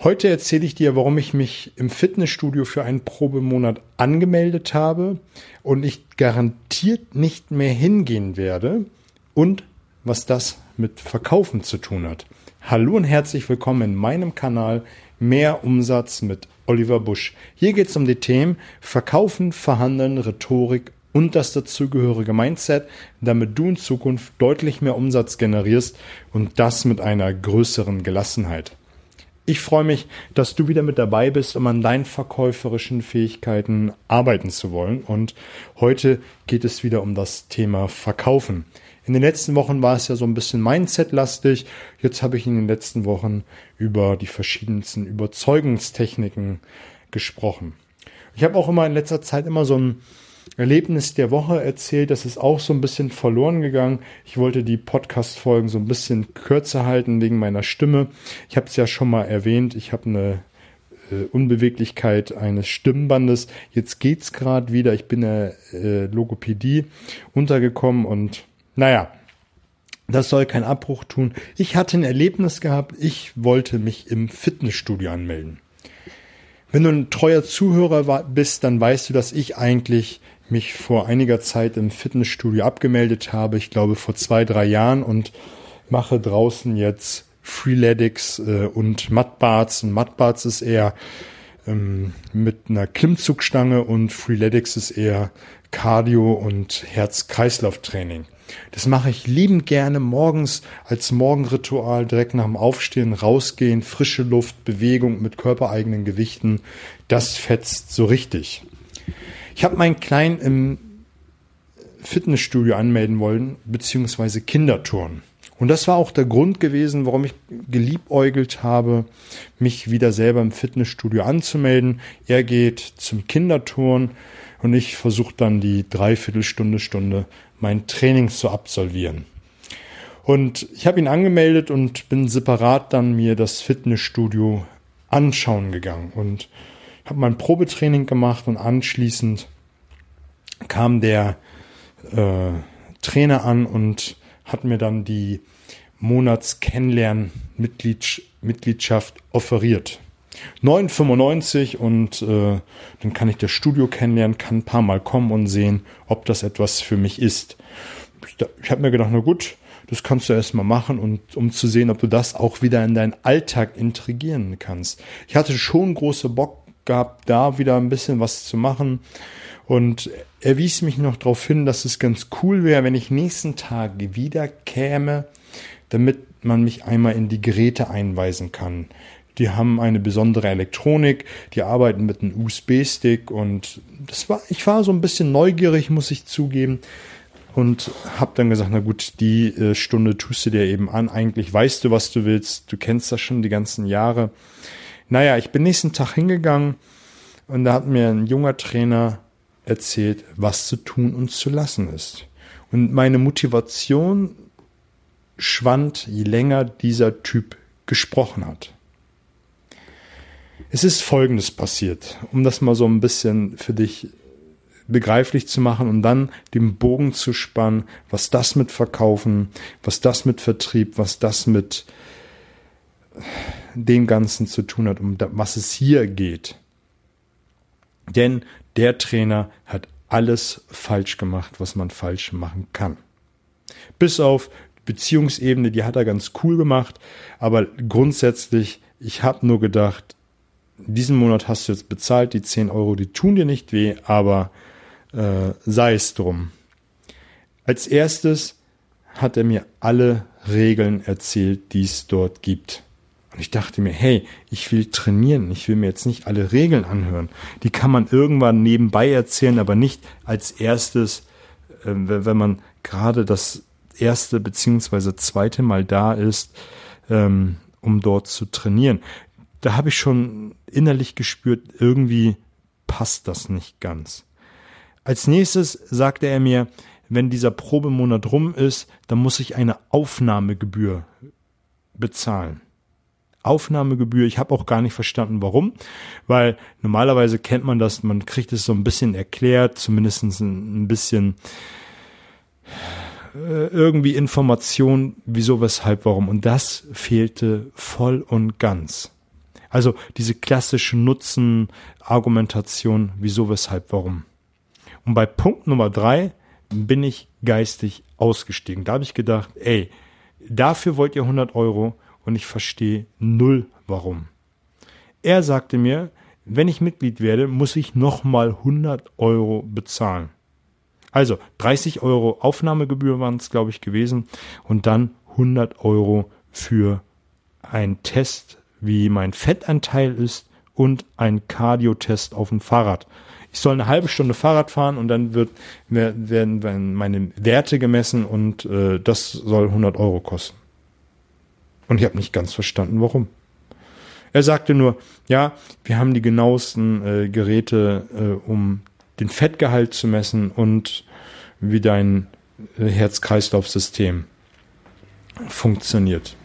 Heute erzähle ich dir, warum ich mich im Fitnessstudio für einen Probemonat angemeldet habe und ich garantiert nicht mehr hingehen werde und was das mit Verkaufen zu tun hat. Hallo und herzlich willkommen in meinem Kanal Mehr Umsatz mit Oliver Busch. Hier geht es um die Themen Verkaufen, Verhandeln, Rhetorik und das dazugehörige Mindset, damit du in Zukunft deutlich mehr Umsatz generierst und das mit einer größeren Gelassenheit. Ich freue mich, dass du wieder mit dabei bist, um an deinen verkäuferischen Fähigkeiten arbeiten zu wollen. Und heute geht es wieder um das Thema Verkaufen. In den letzten Wochen war es ja so ein bisschen Mindset-lastig. Jetzt habe ich in den letzten Wochen über die verschiedensten Überzeugungstechniken gesprochen. Ich habe auch immer in letzter Zeit immer so ein Erlebnis der Woche erzählt. Das ist auch so ein bisschen verloren gegangen. Ich wollte die Podcast-Folgen so ein bisschen kürzer halten wegen meiner Stimme. Ich habe es ja schon mal erwähnt. Ich habe eine äh, Unbeweglichkeit eines Stimmbandes. Jetzt geht's gerade wieder. Ich bin in der äh, Logopädie untergekommen und naja, das soll keinen Abbruch tun. Ich hatte ein Erlebnis gehabt. Ich wollte mich im Fitnessstudio anmelden. Wenn du ein treuer Zuhörer bist, dann weißt du, dass ich eigentlich mich vor einiger Zeit im Fitnessstudio abgemeldet habe, ich glaube vor zwei, drei Jahren und mache draußen jetzt Freeletics äh, und Mudbarts. Und Mudbarts ist eher ähm, mit einer Klimmzugstange und Freeletics ist eher Cardio und Herz-Kreislauf-Training. Das mache ich liebend gerne morgens als Morgenritual direkt nach dem Aufstehen rausgehen, frische Luft, Bewegung mit körpereigenen Gewichten. Das fetzt so richtig. Ich habe meinen Kleinen im Fitnessstudio anmelden wollen, beziehungsweise Kinderturnen. Und das war auch der Grund gewesen, warum ich geliebäugelt habe, mich wieder selber im Fitnessstudio anzumelden. Er geht zum Kinderturn und ich versuche dann die Dreiviertelstunde, Stunde mein Training zu absolvieren. Und ich habe ihn angemeldet und bin separat dann mir das Fitnessstudio anschauen gegangen. Und habe mein Probetraining gemacht und anschließend kam der äh, Trainer an und hat mir dann die Monatskennenlern-Mitgliedschaft offeriert. 9,95 und äh, dann kann ich das Studio kennenlernen, kann ein paar Mal kommen und sehen, ob das etwas für mich ist. Ich, habe mir gedacht, na gut, das kannst du erstmal machen und um zu sehen, ob du das auch wieder in deinen Alltag integrieren kannst. Ich hatte schon große Bock gehabt, da wieder ein bisschen was zu machen. Und er wies mich noch darauf hin, dass es ganz cool wäre, wenn ich nächsten Tag wieder käme, damit man mich einmal in die Geräte einweisen kann. Die haben eine besondere Elektronik, die arbeiten mit einem USB-Stick und das war, ich war so ein bisschen neugierig, muss ich zugeben und habe dann gesagt, na gut, die äh, Stunde tust du dir eben an. Eigentlich weißt du, was du willst. Du kennst das schon die ganzen Jahre. Naja, ich bin nächsten Tag hingegangen und da hat mir ein junger Trainer erzählt, was zu tun und zu lassen ist. Und meine Motivation schwand, je länger dieser Typ gesprochen hat. Es ist Folgendes passiert, um das mal so ein bisschen für dich begreiflich zu machen und dann den Bogen zu spannen, was das mit Verkaufen, was das mit Vertrieb, was das mit dem Ganzen zu tun hat, um was es hier geht. Denn der Trainer hat alles falsch gemacht, was man falsch machen kann. Bis auf Beziehungsebene, die hat er ganz cool gemacht, aber grundsätzlich, ich habe nur gedacht, diesen Monat hast du jetzt bezahlt, die 10 Euro, die tun dir nicht weh, aber äh, sei es drum. Als erstes hat er mir alle Regeln erzählt, die es dort gibt. Und ich dachte mir, hey, ich will trainieren, ich will mir jetzt nicht alle Regeln anhören. Die kann man irgendwann nebenbei erzählen, aber nicht als erstes, äh, wenn man gerade das erste beziehungsweise zweite Mal da ist, ähm, um dort zu trainieren. Da habe ich schon innerlich gespürt, irgendwie passt das nicht ganz. Als nächstes sagte er mir, wenn dieser Probemonat rum ist, dann muss ich eine Aufnahmegebühr bezahlen. Aufnahmegebühr. Ich habe auch gar nicht verstanden, warum, weil normalerweise kennt man das, man kriegt es so ein bisschen erklärt, zumindest ein, bisschen äh, irgendwie Information, wieso, weshalb, warum. Und das fehlte voll und ganz. Also diese klassische Nutzen-Argumentation, wieso, weshalb, warum. Und bei Punkt Nummer drei bin ich geistig ausgestiegen. Da habe ich gedacht, ey, dafür wollt ihr 100 Euro und ich verstehe null warum. Er sagte mir, wenn ich Mitglied werde, muss ich nochmal 100 Euro bezahlen. Also 30 Euro Aufnahmegebühr waren es, glaube ich, gewesen und dann 100 Euro für einen Test, wie mein Fettanteil ist und ein Cardio-Test auf dem Fahrrad. Ich soll eine halbe Stunde Fahrrad fahren und dann wird, werden meine Werte gemessen und äh, das soll 100 Euro kosten. Und ich habe nicht ganz verstanden, warum. Er sagte nur, ja, wir haben die genauesten äh, Geräte, äh, um den Fettgehalt zu messen und wie dein äh, Herz-Kreislauf-System funktioniert.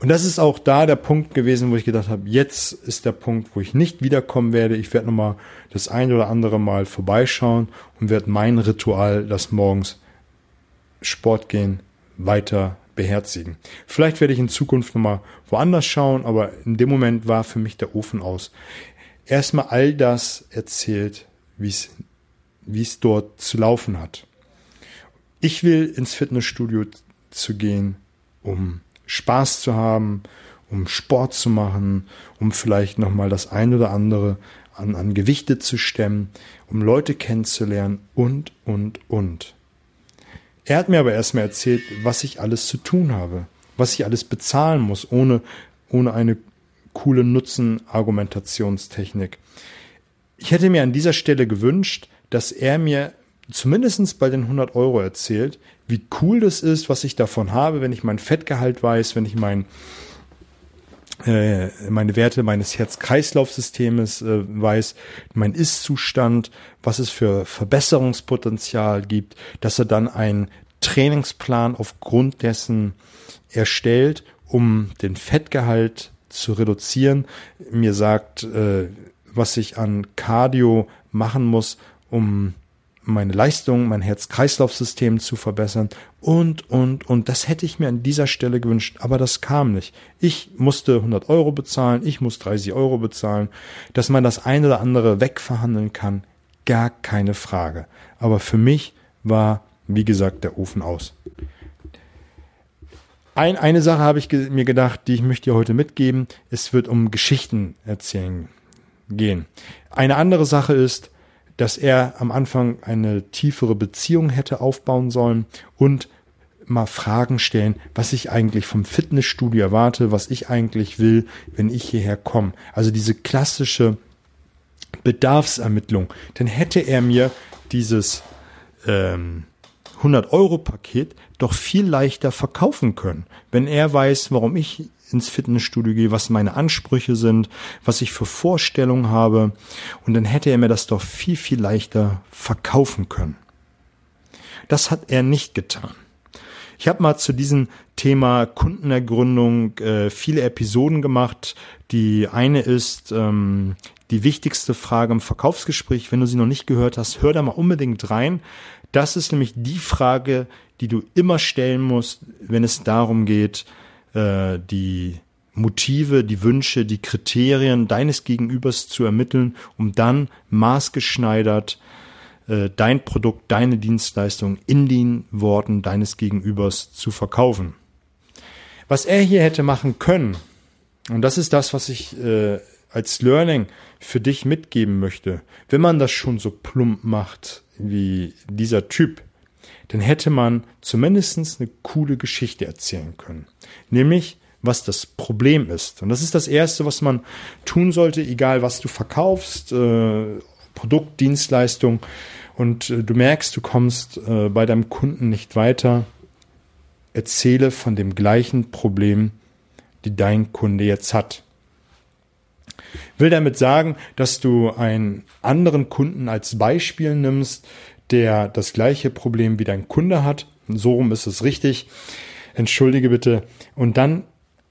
Und das ist auch da der Punkt gewesen, wo ich gedacht habe, jetzt ist der Punkt, wo ich nicht wiederkommen werde. Ich werde nochmal das ein oder andere Mal vorbeischauen und werde mein Ritual, das morgens Sport gehen, weiter beherzigen. Vielleicht werde ich in Zukunft nochmal woanders schauen, aber in dem Moment war für mich der Ofen aus. Erstmal all das erzählt, wie es, dort zu laufen hat. Ich will ins Fitnessstudio zu gehen, um Spaß zu haben, um Sport zu machen, um vielleicht nochmal das ein oder andere an, an Gewichte zu stemmen, um Leute kennenzulernen und, und, und. Er hat mir aber erstmal erzählt, was ich alles zu tun habe, was ich alles bezahlen muss, ohne, ohne eine coole Nutzen-Argumentationstechnik. Ich hätte mir an dieser Stelle gewünscht, dass er mir zumindestens bei den 100 Euro erzählt, wie cool das ist, was ich davon habe, wenn ich mein Fettgehalt weiß, wenn ich mein meine Werte meines Herz-Kreislauf-Systems äh, weiß, mein Ist-Zustand, was es für Verbesserungspotenzial gibt, dass er dann einen Trainingsplan aufgrund dessen erstellt, um den Fettgehalt zu reduzieren, mir sagt, äh, was ich an Cardio machen muss, um meine Leistung, mein Herz-Kreislauf-System zu verbessern und, und, und. Das hätte ich mir an dieser Stelle gewünscht, aber das kam nicht. Ich musste 100 Euro bezahlen, ich muss 30 Euro bezahlen. Dass man das eine oder andere wegverhandeln kann, gar keine Frage. Aber für mich war, wie gesagt, der Ofen aus. Ein, eine Sache habe ich mir gedacht, die ich möchte dir heute mitgeben. Es wird um Geschichten erzählen gehen. Eine andere Sache ist, dass er am Anfang eine tiefere Beziehung hätte aufbauen sollen und mal Fragen stellen, was ich eigentlich vom Fitnessstudio erwarte, was ich eigentlich will, wenn ich hierher komme. Also diese klassische Bedarfsermittlung. Dann hätte er mir dieses ähm, 100-Euro-Paket doch viel leichter verkaufen können. Wenn er weiß, warum ich ins Fitnessstudio gehe, was meine Ansprüche sind, was ich für Vorstellungen habe. Und dann hätte er mir das doch viel, viel leichter verkaufen können. Das hat er nicht getan. Ich habe mal zu diesem Thema Kundenergründung äh, viele Episoden gemacht. Die eine ist ähm, die wichtigste Frage im Verkaufsgespräch. Wenn du sie noch nicht gehört hast, hör da mal unbedingt rein. Das ist nämlich die Frage, die du immer stellen musst, wenn es darum geht, äh, die Motive, die Wünsche, die Kriterien deines Gegenübers zu ermitteln, um dann maßgeschneidert äh, dein Produkt, deine Dienstleistung in den Worten deines Gegenübers zu verkaufen. Was er hier hätte machen können, und das ist das, was ich äh, als Learning für dich mitgeben möchte, wenn man das schon so plump macht wie dieser Typ, dann hätte man zumindest eine coole Geschichte erzählen können. Nämlich, was das Problem ist. Und das ist das Erste, was man tun sollte, egal was du verkaufst, äh, Produkt, Dienstleistung, und äh, du merkst, du kommst äh, bei deinem Kunden nicht weiter. Erzähle von dem gleichen Problem, die dein Kunde jetzt hat. Will damit sagen, dass du einen anderen Kunden als Beispiel nimmst, der das gleiche Problem wie dein Kunde hat. So rum ist es richtig. Entschuldige bitte. Und dann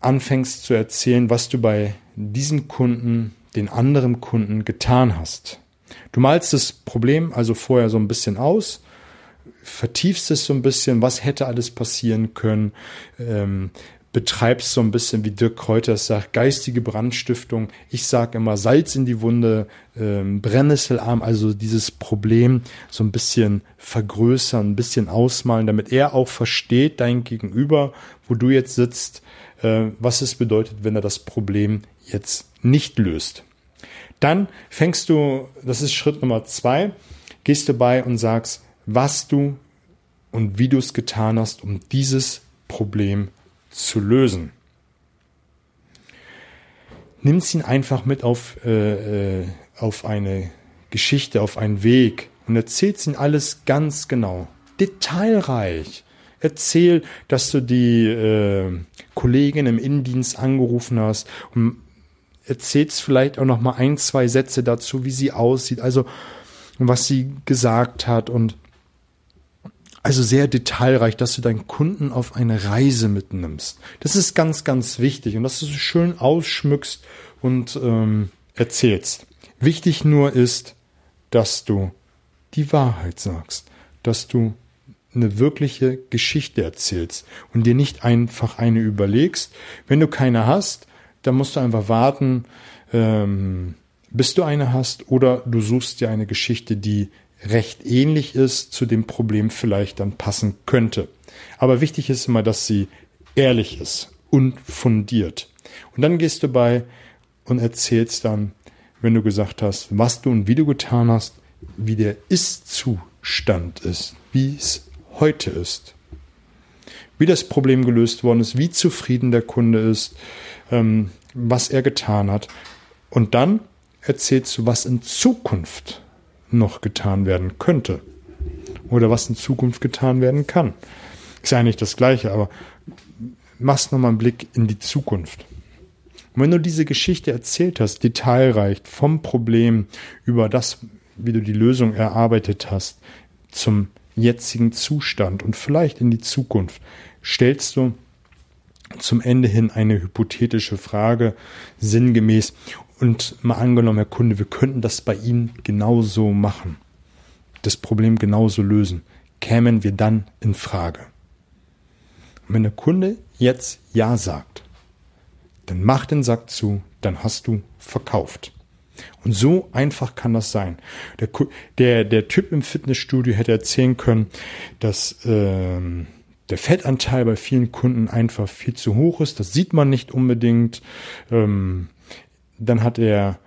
anfängst zu erzählen, was du bei diesem Kunden, den anderen Kunden getan hast. Du malst das Problem also vorher so ein bisschen aus, vertiefst es so ein bisschen, was hätte alles passieren können, ähm, betreibst so ein bisschen, wie Dirk Kräuter sagt, geistige Brandstiftung. Ich sage immer Salz in die Wunde, ähm, Brennnesselarm, also dieses Problem so ein bisschen vergrößern, ein bisschen ausmalen, damit er auch versteht, dein Gegenüber, wo du jetzt sitzt, äh, was es bedeutet, wenn er das Problem jetzt nicht löst. Dann fängst du, das ist Schritt Nummer zwei, gehst du bei und sagst, was du und wie du es getan hast, um dieses Problem lösen. Nimmst ihn einfach mit auf, äh, äh, auf eine Geschichte, auf einen Weg und erzählst ihn alles ganz genau, detailreich. Erzähl, dass du die äh, Kollegin im Innendienst angerufen hast und erzählst vielleicht auch noch mal ein, zwei Sätze dazu, wie sie aussieht, also was sie gesagt hat und also sehr detailreich, dass du deinen Kunden auf eine Reise mitnimmst. Das ist ganz, ganz wichtig und dass du es schön ausschmückst und ähm, erzählst. Wichtig nur ist, dass du die Wahrheit sagst, dass du eine wirkliche Geschichte erzählst und dir nicht einfach eine überlegst. Wenn du keine hast, dann musst du einfach warten, ähm, bis du eine hast, oder du suchst dir eine Geschichte, die recht ähnlich ist, zu dem Problem vielleicht dann passen könnte. Aber wichtig ist immer, dass sie ehrlich ist und fundiert. Und dann gehst du bei und erzählst dann, wenn du gesagt hast, was du und wie du getan hast, wie der Ist-Zustand ist, wie es heute ist, wie das Problem gelöst worden ist, wie zufrieden der Kunde ist, ähm, was er getan hat. Und dann erzählst du, was in Zukunft noch getan werden könnte. Oder was in Zukunft getan werden kann. Ist ja eigentlich das Gleiche, aber machst nochmal einen Blick in die Zukunft. Und wenn du diese Geschichte erzählt hast, detailreich, vom Problem über das, wie du die Lösung erarbeitet hast, zum jetzigen Zustand und vielleicht in die Zukunft, stellst du zum Ende hin eine hypothetische Frage, sinngemäß, und mal angenommen, Herr Kunde, wir könnten das bei Ihnen genauso machen, das Problem genauso lösen, kämen wir dann in Frage. Und wenn der Kunde jetzt Ja sagt, dann mach den Sack zu, dann hast du verkauft. Und so einfach kann das sein. Der, der, der Typ im Fitnessstudio hätte erzählen können, dass ähm, der Fettanteil bei vielen Kunden einfach viel zu hoch ist. Das sieht man nicht unbedingt. Ähm, dann hat er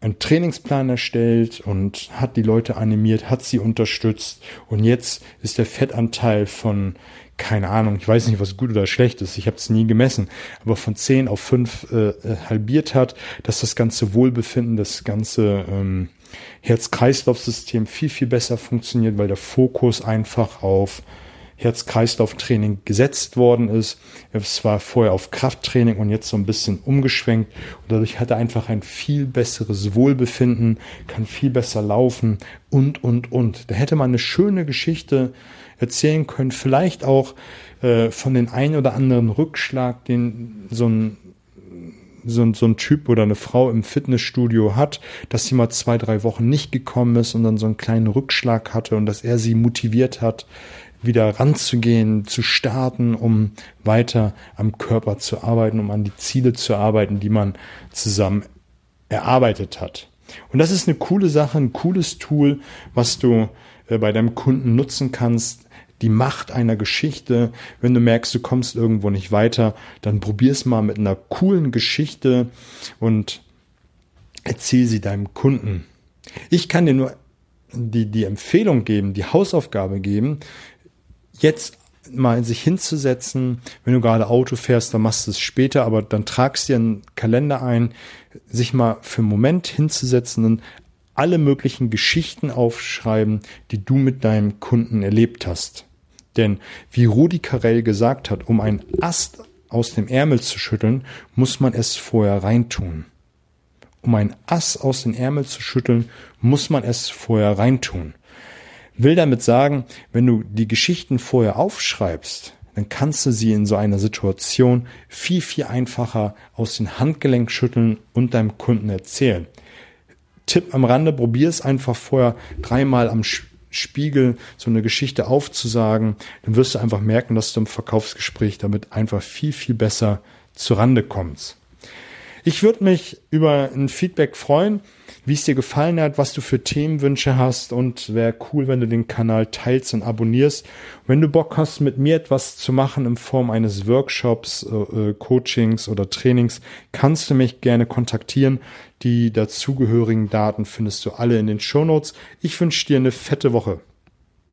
einen Trainingsplan erstellt und hat die Leute animiert, hat sie unterstützt. Und jetzt ist der Fettanteil von keine Ahnung, ich weiß nicht, was gut oder schlecht ist, ich habe es nie gemessen, aber von 10 auf 5 äh, halbiert hat, dass das ganze Wohlbefinden, das ganze ähm, Herz-Kreislauf-System viel, viel besser funktioniert, weil der Fokus einfach auf Herz-Kreislauf-Training gesetzt worden ist. Es war vorher auf Krafttraining und jetzt so ein bisschen umgeschwenkt. Und dadurch hat er einfach ein viel besseres Wohlbefinden, kann viel besser laufen und, und, und. Da hätte man eine schöne Geschichte erzählen können. Vielleicht auch äh, von den ein oder anderen Rückschlag, den so ein so, ein so ein Typ oder eine Frau im Fitnessstudio hat, dass sie mal zwei, drei Wochen nicht gekommen ist und dann so einen kleinen Rückschlag hatte und dass er sie motiviert hat, wieder ranzugehen, zu starten, um weiter am Körper zu arbeiten, um an die Ziele zu arbeiten, die man zusammen erarbeitet hat. Und das ist eine coole Sache, ein cooles Tool, was du äh, bei deinem Kunden nutzen kannst. Die Macht einer Geschichte. Wenn du merkst, du kommst irgendwo nicht weiter, dann probier's mal mit einer coolen Geschichte und erzähl sie deinem Kunden. Ich kann dir nur die, die Empfehlung geben, die Hausaufgabe geben, jetzt mal sich hinzusetzen, wenn du gerade Auto fährst, dann machst du es später, aber dann tragst dir einen Kalender ein, sich mal für einen Moment hinzusetzen und alle möglichen Geschichten aufschreiben, die du mit deinem Kunden erlebt hast. Denn wie Rudi Carell gesagt hat, um einen Ast aus dem Ärmel zu schütteln, muss man es vorher reintun. Um einen Ass aus dem Ärmel zu schütteln, muss man es vorher reintun. Will damit sagen, wenn du die Geschichten vorher aufschreibst, dann kannst du sie in so einer Situation viel, viel einfacher aus den Handgelenk schütteln und deinem Kunden erzählen. Tipp am Rande, probier es einfach vorher dreimal am Spiegel so eine Geschichte aufzusagen, dann wirst du einfach merken, dass du im Verkaufsgespräch damit einfach viel, viel besser zurande kommst. Ich würde mich über ein Feedback freuen, wie es dir gefallen hat, was du für Themenwünsche hast und wäre cool, wenn du den Kanal teilst und abonnierst. Wenn du Bock hast, mit mir etwas zu machen in Form eines Workshops, äh, äh Coachings oder Trainings, kannst du mich gerne kontaktieren. Die dazugehörigen Daten findest du alle in den Show Notes. Ich wünsche dir eine fette Woche.